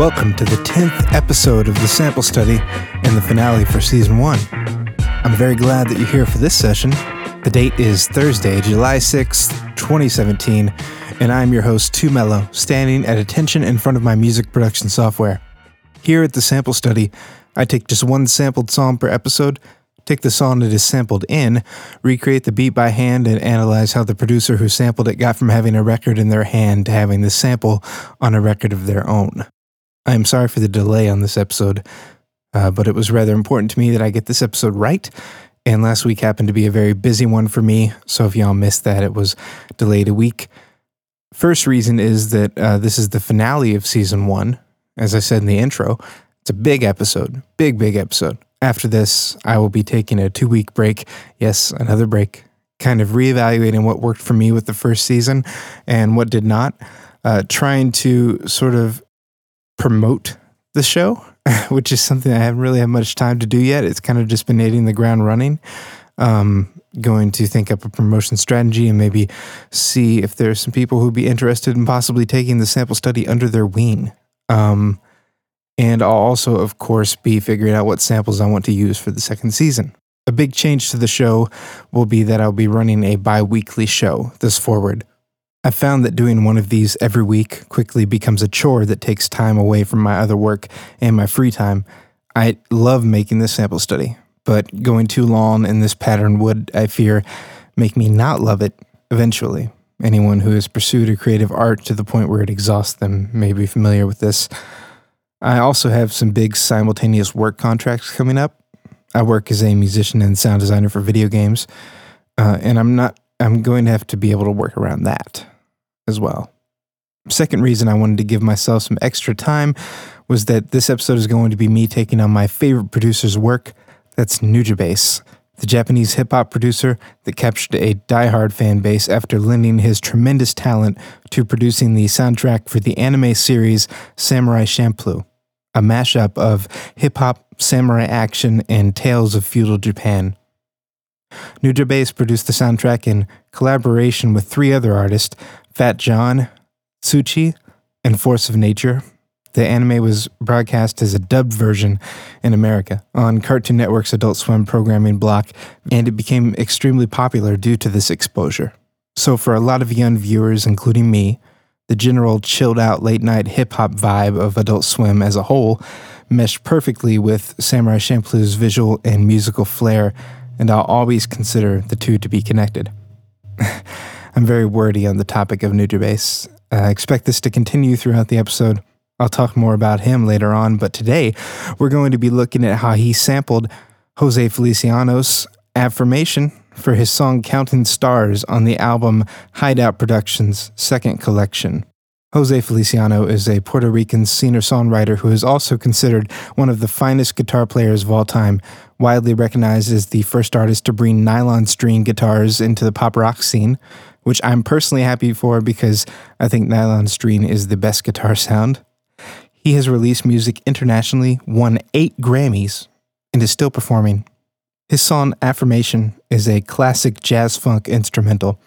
Welcome to the 10th episode of the sample study and the finale for season 1. I'm very glad that you're here for this session. The date is Thursday, July 6th, 2017, and I'm your host, Too Mellow, standing at attention in front of my music production software. Here at the sample study, I take just one sampled song per episode, take the song it is sampled in, recreate the beat by hand, and analyze how the producer who sampled it got from having a record in their hand to having the sample on a record of their own. I am sorry for the delay on this episode, uh, but it was rather important to me that I get this episode right. And last week happened to be a very busy one for me, so if y'all missed that, it was delayed a week. First reason is that uh, this is the finale of season one. As I said in the intro, it's a big episode, big, big episode. After this, I will be taking a two week break. Yes, another break. Kind of reevaluating what worked for me with the first season and what did not. Uh, trying to sort of promote the show, which is something I haven't really had much time to do yet. It's kind of just been hitting the ground running. Um, going to think up a promotion strategy and maybe see if there's some people who'd be interested in possibly taking the sample study under their wing. Um, and I'll also, of course, be figuring out what samples I want to use for the second season. A big change to the show will be that I'll be running a bi weekly show this forward. I've found that doing one of these every week quickly becomes a chore that takes time away from my other work and my free time. I love making this sample study, but going too long in this pattern would, I fear, make me not love it eventually. Anyone who has pursued a creative art to the point where it exhausts them may be familiar with this. I also have some big simultaneous work contracts coming up. I work as a musician and sound designer for video games, uh, and I'm not. I'm going to have to be able to work around that as well. Second reason I wanted to give myself some extra time was that this episode is going to be me taking on my favorite producer's work. That's Nujabes, the Japanese hip hop producer that captured a die-hard fan base after lending his tremendous talent to producing the soundtrack for the anime series Samurai Champloo, a mashup of hip hop, samurai action, and tales of feudal Japan. Nujabes produced the soundtrack in collaboration with three other artists Fat Jon, Tsutchie, and Force of Nature. The anime was broadcast as a dubbed version in America on Cartoon Network's Adult Swim programming block, and it became extremely popular due to this exposure. So, for a lot of young viewers, including me, the general chilled out late night hip hop vibe of Adult Swim as a whole meshed perfectly with Samurai Champloo's visual and musical flair, and I'll always consider the two to be connected. I'm very wordy on the topic of Nujabes. I expect this to continue throughout the episode. I'll talk more about him later on, but today we're going to be looking at how he sampled Jose Feliciano's Affirmation for his song Counting Stars on the album Hideout Productions' second collection. Jose Feliciano is a Puerto Rican singer songwriter who is also considered one of the finest guitar players of all time, widely recognized as the first artist to bring nylon string guitars into the pop rock scene which I'm personally happy for because I think Nylon String is the best guitar sound. He has released music internationally, won eight Grammys, and is still performing. His song Affirmation is a classic jazz funk instrumental.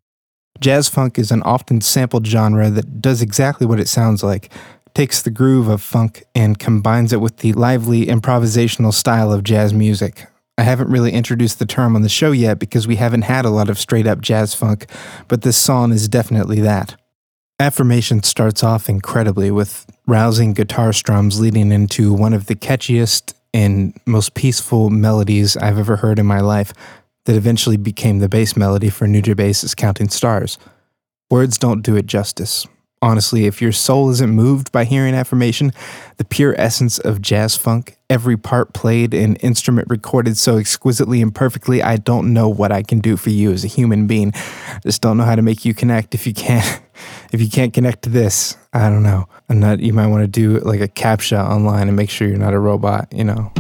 Jazz funk is an often sampled genre that does exactly what it sounds like takes the groove of funk and combines it with the lively improvisational style of jazz music. I haven't really introduced the term on the show yet because we haven't had a lot of straight up jazz funk, but this song is definitely that. Affirmation starts off incredibly with rousing guitar strums leading into one of the catchiest and most peaceful melodies I've ever heard in my life that eventually became the bass melody for Nujabes' Counting Stars. Words don't do it justice honestly, if your soul isn't moved by hearing affirmation, the pure essence of jazz funk, every part played and instrument recorded so exquisitely and perfectly, I don't know what I can do for you as a human being. I just don't know how to make you connect if you can't if you can't connect to this. I don't know. And that you might want to do like a captcha online and make sure you're not a robot, you know.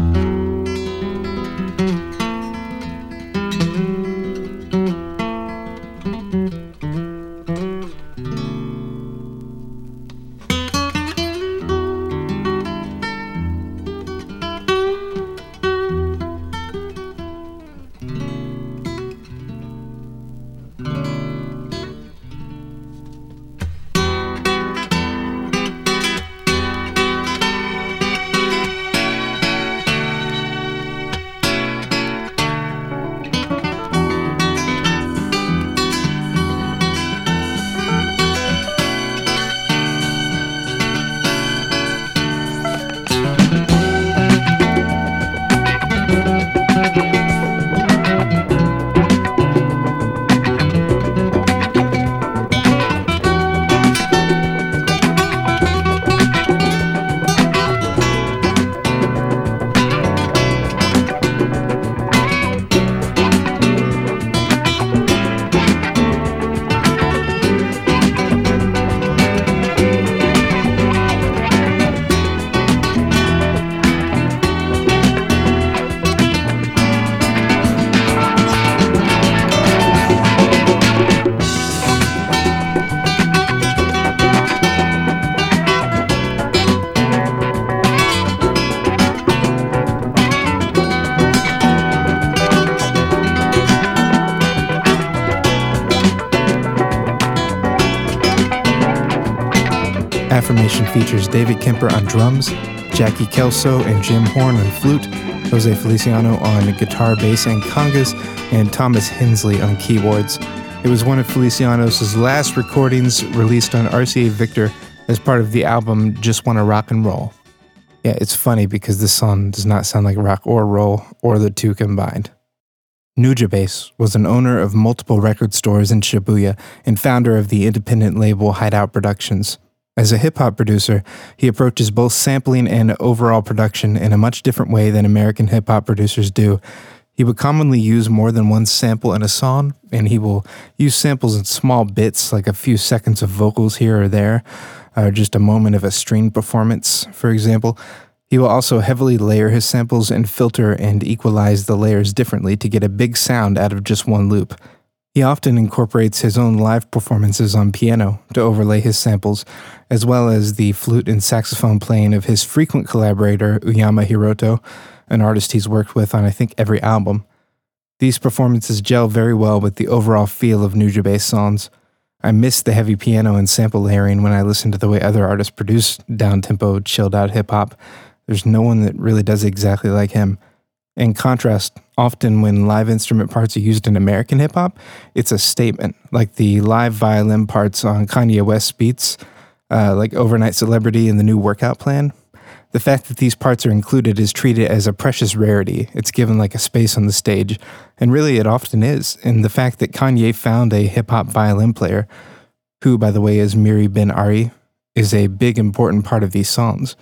Features David Kemper on drums, Jackie Kelso and Jim Horn on flute, Jose Feliciano on guitar, bass, and congas, and Thomas Hensley on keyboards. It was one of Feliciano's last recordings released on RCA Victor as part of the album Just Wanna Rock and Roll. Yeah, it's funny because this song does not sound like rock or roll, or the two combined. Nujabes was an owner of multiple record stores in Shibuya and founder of the independent label Hideout Productions. As a hip hop producer, he approaches both sampling and overall production in a much different way than American hip hop producers do. He would commonly use more than one sample in a song, and he will use samples in small bits, like a few seconds of vocals here or there, or just a moment of a string performance, for example. He will also heavily layer his samples and filter and equalize the layers differently to get a big sound out of just one loop. He often incorporates his own live performances on piano to overlay his samples, as well as the flute and saxophone playing of his frequent collaborator, Uyama Hiroto, an artist he's worked with on I think every album. These performances gel very well with the overall feel of Nujabes songs. I miss the heavy piano and sample layering when I listen to the way other artists produce down tempo, chilled out hip hop. There's no one that really does exactly like him. In contrast, often when live instrument parts are used in American hip hop, it's a statement, like the live violin parts on Kanye West's beats, uh, like Overnight Celebrity and the new workout plan. The fact that these parts are included is treated as a precious rarity. It's given like a space on the stage, and really it often is. And the fact that Kanye found a hip hop violin player, who, by the way, is Miri Ben Ari, is a big important part of these songs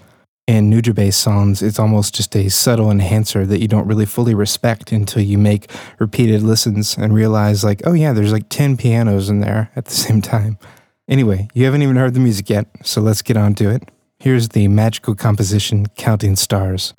in Nujabes songs, it's almost just a subtle enhancer that you don't really fully respect until you make repeated listens and realize, like, oh yeah, there's like 10 pianos in there at the same time. Anyway, you haven't even heard the music yet, so let's get on to it. Here's the magical composition Counting Stars.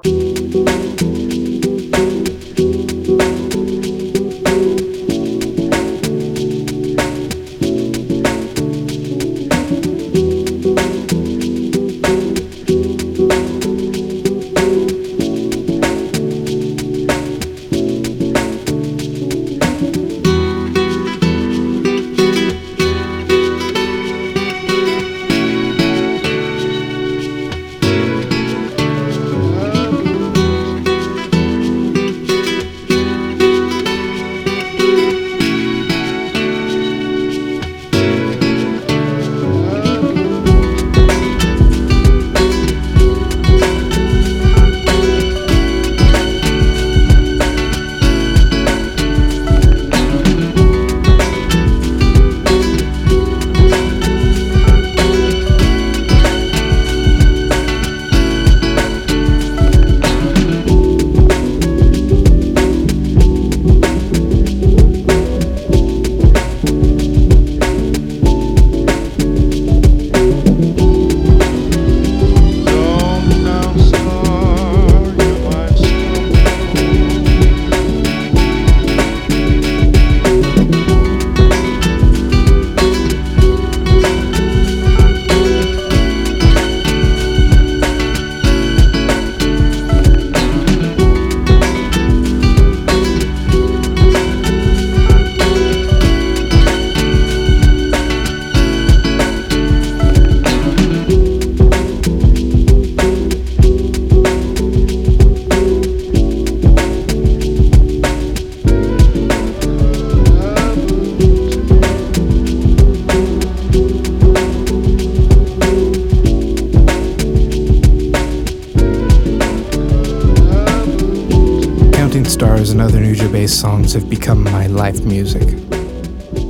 Have become my life music.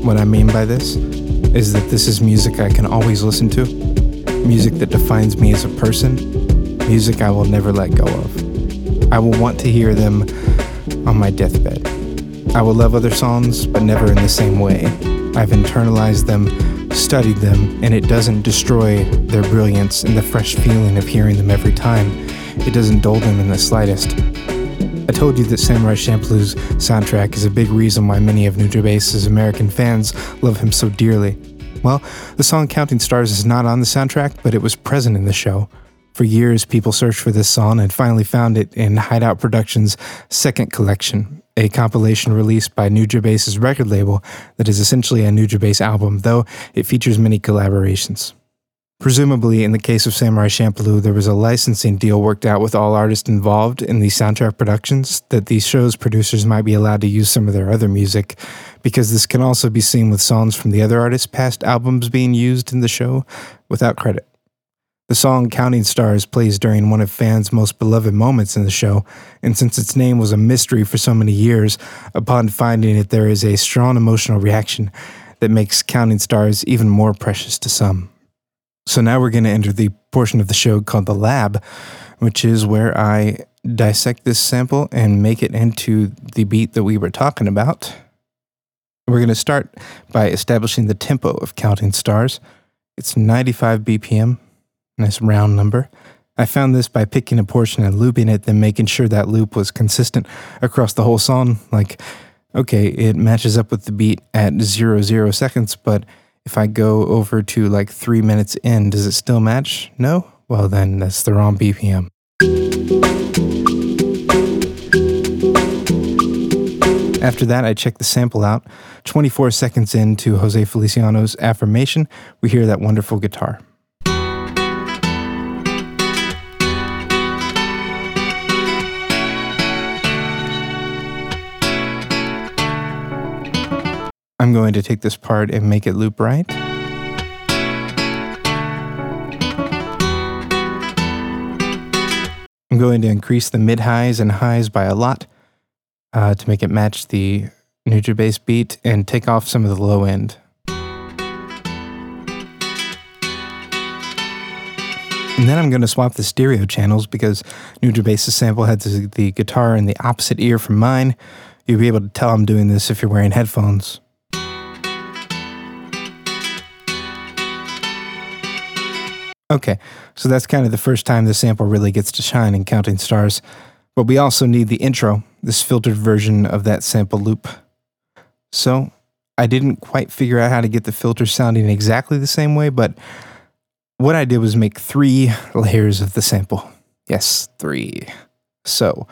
What I mean by this is that this is music I can always listen to, music that defines me as a person, music I will never let go of. I will want to hear them on my deathbed. I will love other songs, but never in the same way. I've internalized them, studied them, and it doesn't destroy their brilliance and the fresh feeling of hearing them every time. It doesn't dull them in the slightest. I told you that Samurai Champloo's soundtrack is a big reason why many of Nujabes' American fans love him so dearly. Well, the song Counting Stars is not on the soundtrack, but it was present in the show. For years, people searched for this song and finally found it in Hideout Productions' second collection, a compilation released by Nujabes' record label that is essentially a Nujabes album, though it features many collaborations. Presumably, in the case of Samurai Champloo, there was a licensing deal worked out with all artists involved in these soundtrack productions that these shows' producers might be allowed to use some of their other music, because this can also be seen with songs from the other artists' past albums being used in the show without credit. The song Counting Stars plays during one of fans' most beloved moments in the show, and since its name was a mystery for so many years, upon finding it, there is a strong emotional reaction that makes Counting Stars even more precious to some. So now we're going to enter the portion of the show called the lab, which is where I dissect this sample and make it into the beat that we were talking about. We're going to start by establishing the tempo of Counting Stars. It's 95 BPM, nice round number. I found this by picking a portion and looping it, then making sure that loop was consistent across the whole song. Like, okay, it matches up with the beat at zero zero seconds, but if I go over to like three minutes in, does it still match? No? Well, then that's the wrong BPM. After that, I check the sample out. 24 seconds into Jose Feliciano's affirmation, we hear that wonderful guitar. I'm going to take this part and make it loop right. I'm going to increase the mid highs and highs by a lot uh, to make it match the bass beat and take off some of the low end. And then I'm going to swap the stereo channels because Nujabes' sample had the, the guitar in the opposite ear from mine. You'll be able to tell I'm doing this if you're wearing headphones. Okay, so that's kind of the first time the sample really gets to shine in Counting Stars. But we also need the intro, this filtered version of that sample loop. So I didn't quite figure out how to get the filter sounding exactly the same way, but what I did was make three layers of the sample. Yes, three. So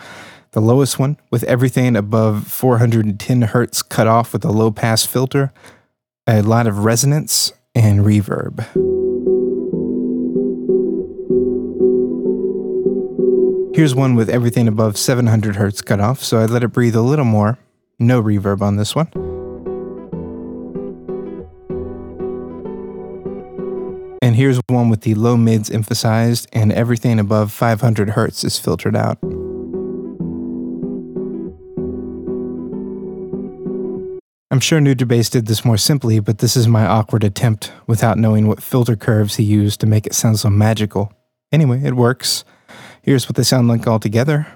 the lowest one, with everything above 410 hertz cut off with a low pass filter, a lot of resonance and reverb. Here's one with everything above 700 hertz cut off, so I let it breathe a little more. No reverb on this one. And here's one with the low mids emphasized, and everything above 500 hertz is filtered out. I'm sure Nujabes did this more simply, but this is my awkward attempt without knowing what filter curves he used to make it sound so magical. Anyway, it works. Here's what they sound like all together.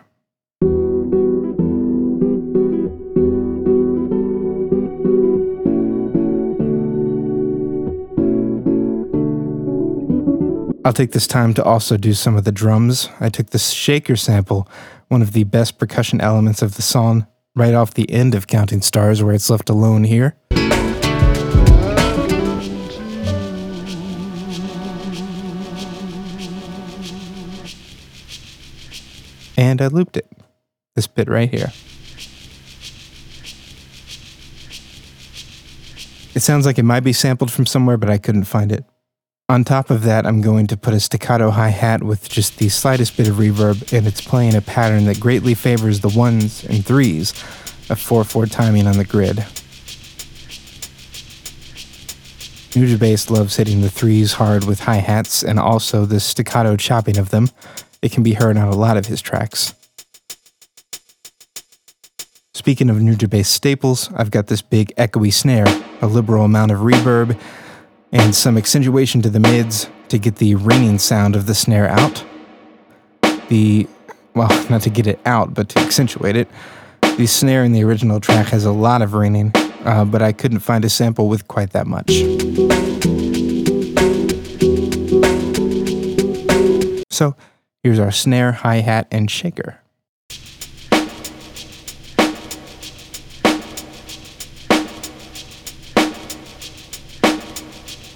I'll take this time to also do some of the drums. I took the shaker sample, one of the best percussion elements of the song, right off the end of Counting Stars, where it's left alone here. And I looped it. This bit right here. It sounds like it might be sampled from somewhere, but I couldn't find it. On top of that, I'm going to put a staccato hi hat with just the slightest bit of reverb, and it's playing a pattern that greatly favors the ones and threes of 4 4 timing on the grid. Nujabes loves hitting the threes hard with hi hats and also the staccato chopping of them, it can be heard on a lot of his tracks. Speaking of Nujabes staples, I've got this big echoey snare, a liberal amount of reverb, and some accentuation to the mids to get the ringing sound of the snare out. The, well, not to get it out, but to accentuate it. The snare in the original track has a lot of ringing, uh, but I couldn't find a sample with quite that much. So, Here's our snare, hi-hat, and shaker.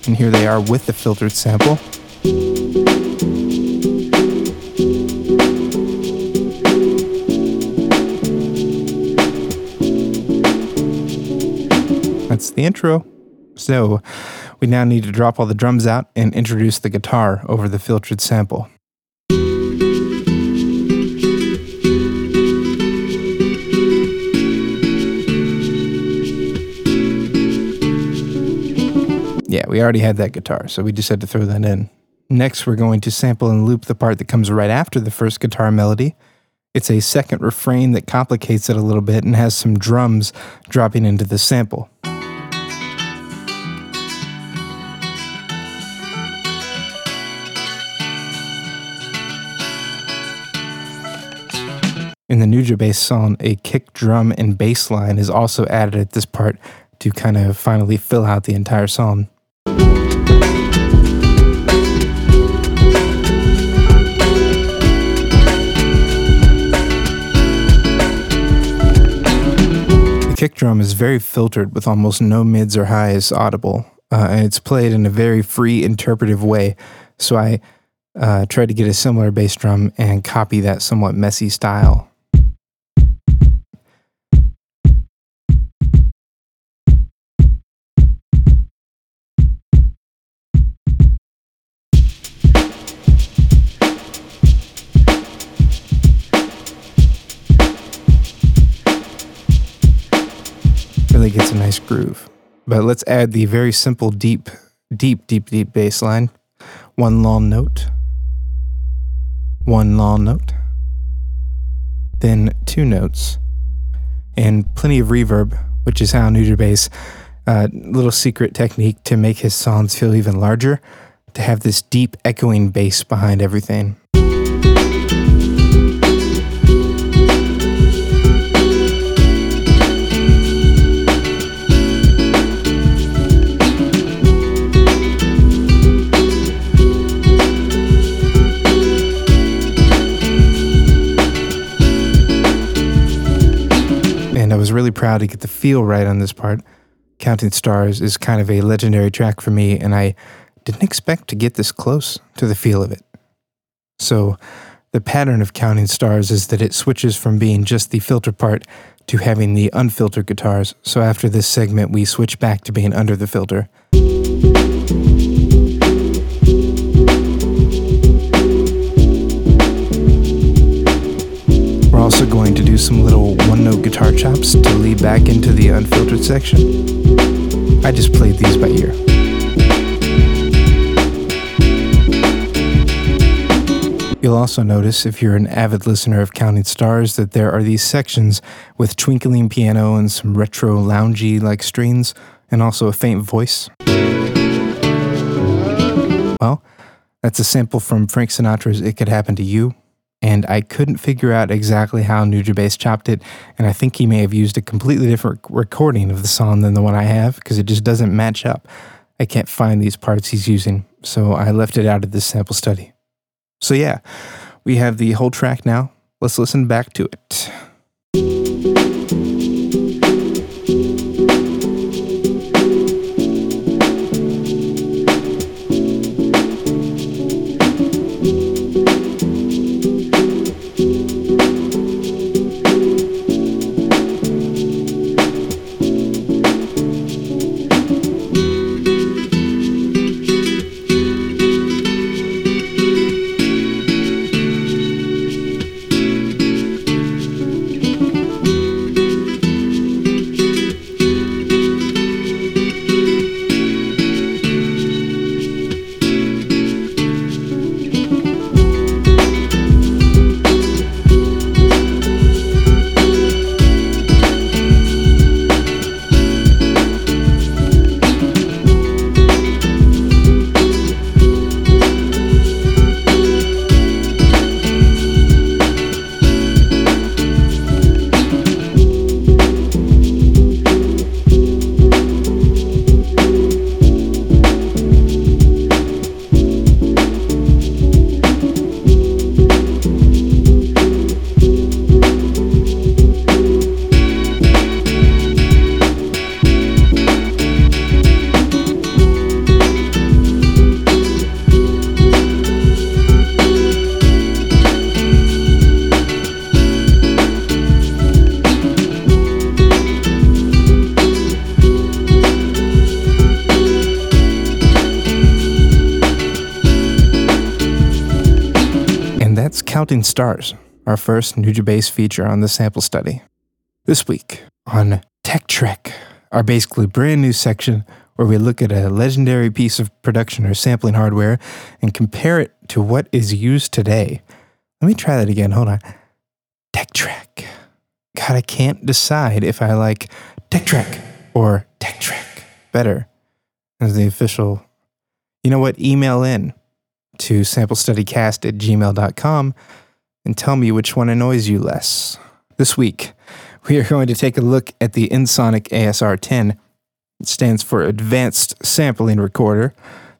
And here they are with the filtered sample. That's the intro. So we now need to drop all the drums out and introduce the guitar over the filtered sample. We already had that guitar, so we just had to throw that in. Next, we're going to sample and loop the part that comes right after the first guitar melody. It's a second refrain that complicates it a little bit and has some drums dropping into the sample. In the Nujabes song, a kick drum and bass line is also added at this part to kind of finally fill out the entire song. The kick drum is very filtered with almost no mids or highs audible, uh, and it's played in a very free interpretive way. So I uh, tried to get a similar bass drum and copy that somewhat messy style. Groove. But let's add the very simple deep, deep, deep, deep bass line. One long note, one long note, then two notes, and plenty of reverb, which is how Nujabes, uh, little secret technique to make his songs feel even larger, to have this deep echoing bass behind everything. Was really proud to get the feel right on this part. Counting Stars is kind of a legendary track for me, and I didn't expect to get this close to the feel of it. So, the pattern of Counting Stars is that it switches from being just the filter part to having the unfiltered guitars. So, after this segment, we switch back to being under the filter. Back into the unfiltered section. I just played these by ear. You'll also notice, if you're an avid listener of Counting Stars, that there are these sections with twinkling piano and some retro loungy like strings, and also a faint voice. Well, that's a sample from Frank Sinatra's It Could Happen to You, and I couldn't figure out exactly how Nujabes chopped it, and I think he may have used a completely different recording of the song than the one I have because it just doesn't match up. I can't find these parts he's using, so I left it out of this sample study. So yeah, we have the whole track now. Let's listen back to it. Stars, our first Nujabes feature on the sample study. This week on Tech Trek, our basically brand new section where we look at a legendary piece of production or sampling hardware and compare it to what is used today. Let me try that again. Hold on. Tech Trek. God, I can't decide if I like Tech Trek or Tech Trek better as the official. You know what? Email in to samplestudycast at gmail.com and tell me which one annoys you less. This week, we are going to take a look at the Ensoniq ASR 10 it stands for Advanced Sampling Recorder.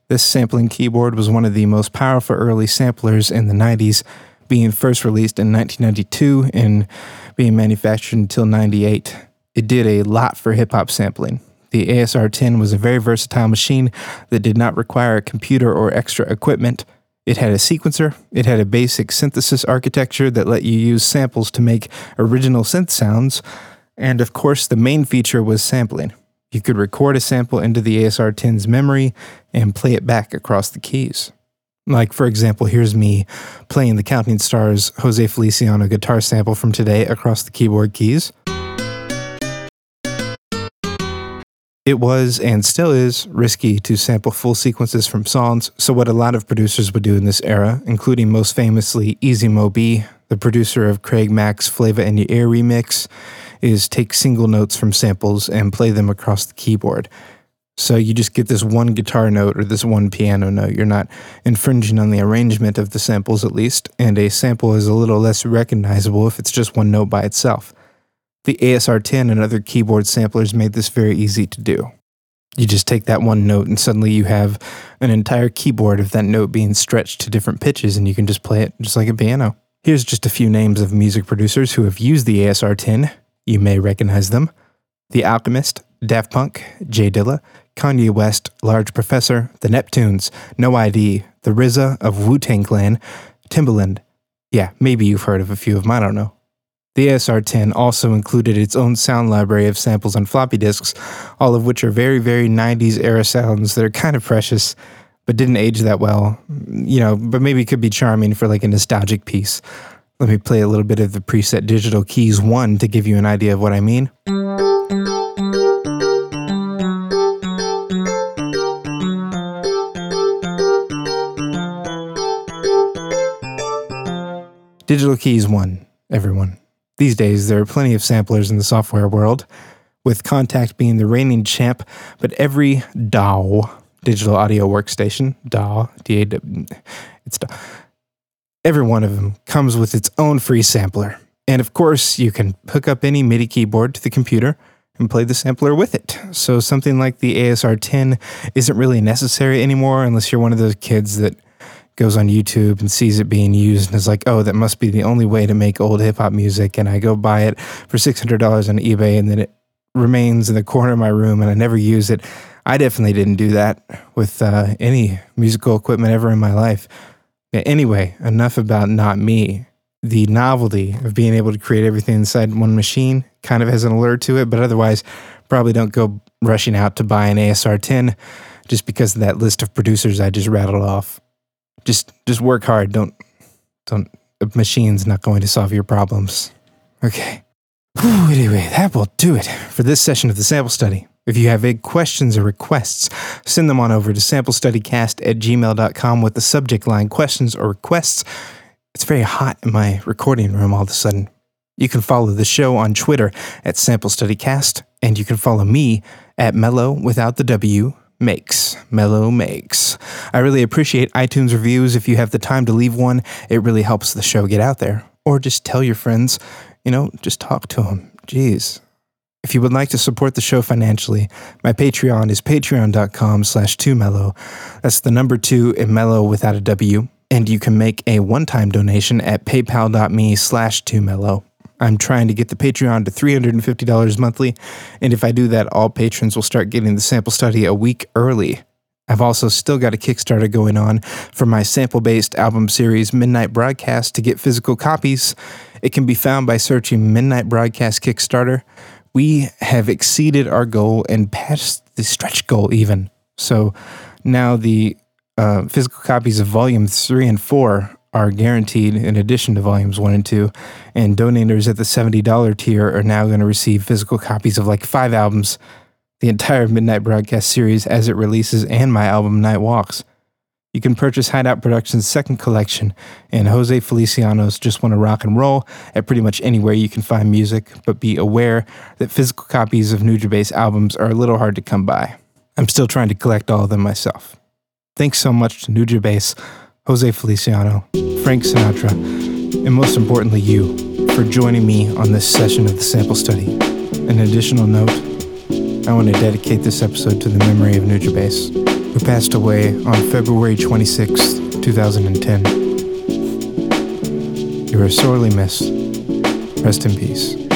This sampling keyboard was one of the most powerful early samplers in the 90s, being first released in 1992 and being manufactured until 98. It did a lot for hip hop sampling. The ASR 10 was a very versatile machine that did not require a computer or extra equipment. It had a sequencer, it had a basic synthesis architecture that let you use samples to make original synth sounds, and of course, the main feature was sampling. You could record a sample into the ASR 10's memory and play it back across the keys. Like, for example, here's me playing the Counting Stars Jose Feliciano guitar sample from today across the keyboard keys. It was and still is risky to sample full sequences from songs, so what a lot of producers would do in this era, including most famously Easy Mo Bee, the producer of Craig Mack's Flava in Ya Ear remix, is take single notes from samples and play them across the keyboard. So you just get this one guitar note or this one piano note. You're not infringing on the arrangement of the samples, at least, and a sample is a little less recognizable if it's just one note by itself. The ASR 10 and other keyboard samplers made this very easy to do. You just take that one note, and suddenly you have an entire keyboard of that note being stretched to different pitches, and you can just play it just like a piano. Here's just a few names of music producers who have used the ASR 10 you may recognize them The Alchemist, Daft Punk, J Dilla, Kanye West, Large Professor, The Neptunes, No ID, The RZA of Wu Tang Clan, Timbaland. Yeah, maybe you've heard of a few of them, I don't know. The ASR 10 also included its own sound library of samples on floppy disks, all of which are very, very 90s era sounds that are kind of precious, but didn't age that well. You know, but maybe could be charming for like a nostalgic piece. Let me play a little bit of the preset Digital Keys 1 to give you an idea of what I mean. Digital Keys 1, everyone. These days, there are plenty of samplers in the software world, with Kontakt being the reigning champ, but every DAW, digital audio workstation, DAW, D-A-W, it's DAW, Every one of them comes with its own free sampler. And of course, you can hook up any MIDI keyboard to the computer and play the sampler with it. So something like the ASR 10 isn't really necessary anymore unless you're one of those kids that goes on YouTube and sees it being used and is like, oh, that must be the only way to make old hip hop music. And I go buy it for $600 on eBay and then it remains in the corner of my room and I never use it. I definitely didn't do that with uh, any musical equipment ever in my life. Anyway, enough about not me. The novelty of being able to create everything inside one machine kind of has an allure to it, but otherwise, probably don't go rushing out to buy an ASR 10 just because of that list of producers I just rattled off. Just just work hard. Don't don't a machine's not going to solve your problems. Okay. Whew, anyway, that will do it for this session of the sample study. If you have any questions or requests, send them on over to samplestudycast at gmail.com with the subject line questions or requests. It's very hot in my recording room all of a sudden. You can follow the show on Twitter at samplestudycast, and you can follow me at Mellow without the W makes. Mellow makes. I really appreciate iTunes reviews. If you have the time to leave one, it really helps the show get out there. Or just tell your friends, you know, just talk to them. Jeez, if you would like to support the show financially, my Patreon is patreon.com slash 2mellow. That's the number 2 in mellow without a W. And you can make a one-time donation at paypal.me slash 2mellow. I'm trying to get the Patreon to $350 monthly, and if I do that, all patrons will start getting the sample study a week early. I've also still got a Kickstarter going on for my sample based album series Midnight Broadcast to get physical copies. It can be found by searching Midnight Broadcast Kickstarter we have exceeded our goal and passed the stretch goal even. So now the uh, physical copies of volume three and four are guaranteed in addition to volumes 1 and 2, and donators at the $70 tier are now going to receive physical copies of like five albums, the entire Midnight Broadcast series as it releases, and my album Night Walks. You can purchase Hideout Productions' second collection and Jose Feliciano's Just Wanna Rock and Roll at pretty much anywhere you can find music, but be aware that physical copies of Nujabes albums are a little hard to come by. I'm still trying to collect all of them myself. Thanks so much to Nujabes, Jose Feliciano, Frank Sinatra, and most importantly, you, for joining me on this session of the sample study. An additional note I want to dedicate this episode to the memory of Nujabes, who passed away on February 26, 2010. You are sorely missed. Rest in peace.